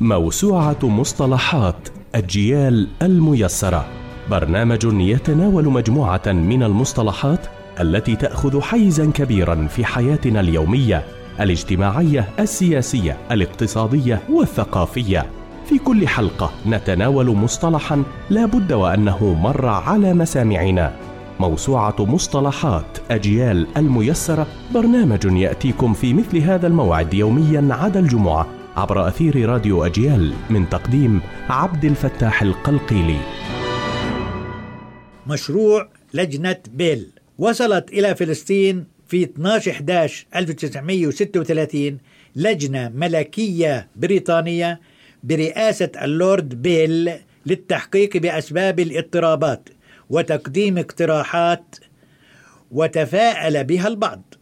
موسوعة مصطلحات الجيال الميسرة. برنامج يتناول مجموعة من المصطلحات التي تأخذ حيزا كبيرا في حياتنا اليومية الاجتماعية السياسية الاقتصادية والثقافية. في كل حلقة نتناول مصطلحا لا بد وأنه مر على مسامعنا. موسوعة مصطلحات أجيال الميسرة برنامج يأتيكم في مثل هذا الموعد يوميا عدا الجمعة. عبر أثير راديو أجيال من تقديم عبد الفتاح القلقيلي. مشروع لجنة بيل. وصلت إلى فلسطين في 12 11 1936 لجنة ملكية بريطانية برئاسة اللورد بيل للتحقيق بأسباب الاضطرابات وتقديم اقتراحات وتفاءل بها البعض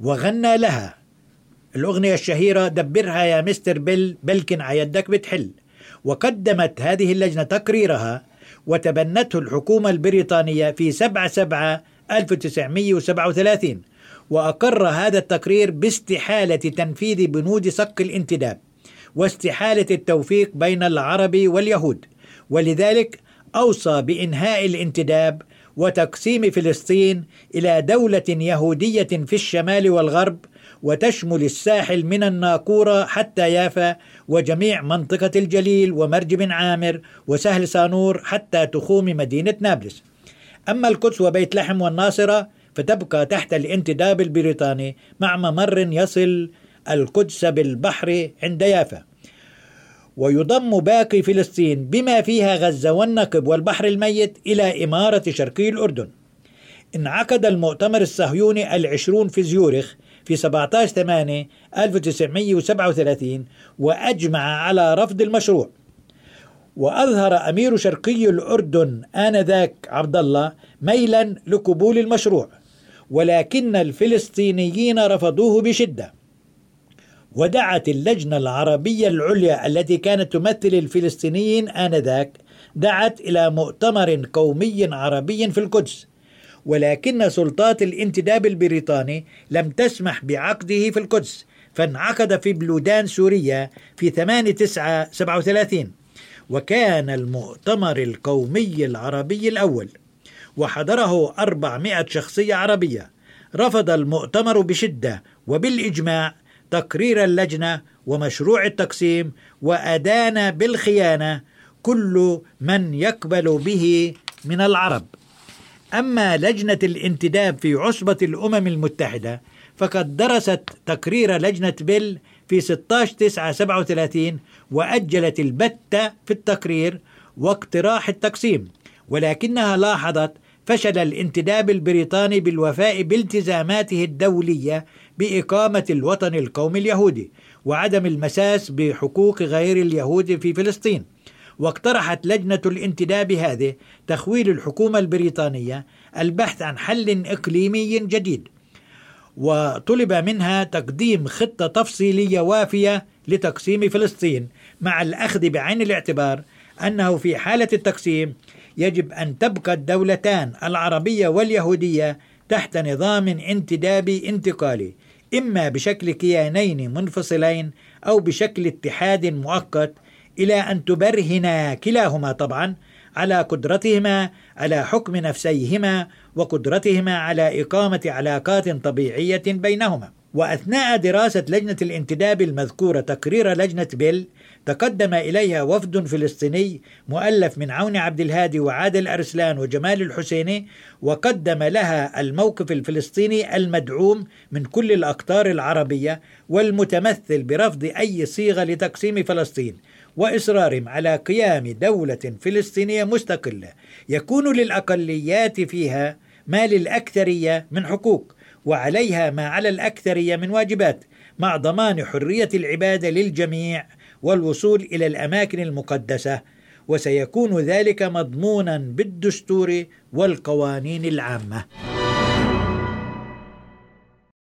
وغنى لها الأغنية الشهيرة دبرها يا مستر بيل بلكن عيدك بتحل. وقدمت هذه اللجنة تقريرها وتبنته الحكومة البريطانية في 7 7 1937 وأقر هذا التقرير باستحالة تنفيذ بنود صك الانتداب واستحالة التوفيق بين العرب واليهود ولذلك أوصى بإنهاء الانتداب وتقسيم فلسطين إلى دولة يهودية في الشمال والغرب وتشمل الساحل من الناقورة حتى يافا وجميع منطقة الجليل ومرج بن عامر وسهل صانور حتى تخوم مدينة نابلس. أما القدس وبيت لحم والناصرة فتبقى تحت الانتداب البريطاني مع ممر يصل القدس بالبحر عند يافا. ويضم باقي فلسطين بما فيها غزة والنقب والبحر الميت إلى إمارة شرقي الأردن. انعقد المؤتمر الصهيوني العشرون في زيورخ في 17 8 1937 وأجمع على رفض المشروع. وأظهر أمير شرقي الأردن آنذاك عبد الله ميلا لقبول المشروع ولكن الفلسطينيين رفضوه بشدة. ودعت اللجنة العربية العليا التي كانت تمثل الفلسطينيين آنذاك دعت إلى مؤتمر قومي عربي في القدس. ولكن سلطات الانتداب البريطاني لم تسمح بعقده في القدس فانعقد في بلودان سوريا في 8 9 37 وكان المؤتمر القومي العربي الأول. وحضره 400 شخصية عربية. رفض المؤتمر بشدة وبالإجماع تقرير اللجنة ومشروع التقسيم وأدان بالخيانة كل من يقبل به من العرب. أما لجنة الانتداب في عصبة الأمم المتحدة فقد درست تقرير لجنة بيل في 16 9 37 وأجلت البتة في التقرير واقتراح التقسيم ولكنها لاحظت فشل الانتداب البريطاني بالوفاء بالتزاماته الدولية بإقامة الوطن القومي اليهودي وعدم المساس بحقوق غير اليهود في فلسطين. واقترحت لجنة الانتداب هذه تخويل الحكومة البريطانية البحث عن حل إقليمي جديد. وطلب منها تقديم خطة تفصيلية وافية لتقسيم فلسطين مع الأخذ بعين الاعتبار أنه في حالة التقسيم يجب أن تبقى الدولتان العربية واليهودية تحت نظام انتدابي انتقالي إما بشكل كيانين منفصلين أو بشكل اتحاد مؤقت إلى أن تبرهن كلاهما طبعا على قدرتهما على حكم نفسيهما وقدرتهما على إقامة علاقات طبيعية بينهما. وأثناء دراسة لجنة الانتداب المذكورة تقرير لجنة بيل تقدم إليها وفد فلسطيني مؤلف من عون عبد الهادي وعادل أرسلان وجمال الحسيني وقدم لها الموقف الفلسطيني المدعوم من كل الأقطار العربية والمتمثل برفض أي صيغة لتقسيم فلسطين وإصرارهم على قيام دولة فلسطينية مستقلة يكون للأقليات فيها ما للأكثرية من حقوق وعليها ما على الأكثرية من واجبات مع ضمان حرية العبادة للجميع والوصول إلى الأماكن المقدسة وسيكون ذلك مضمونا بالدستور والقوانين العامة.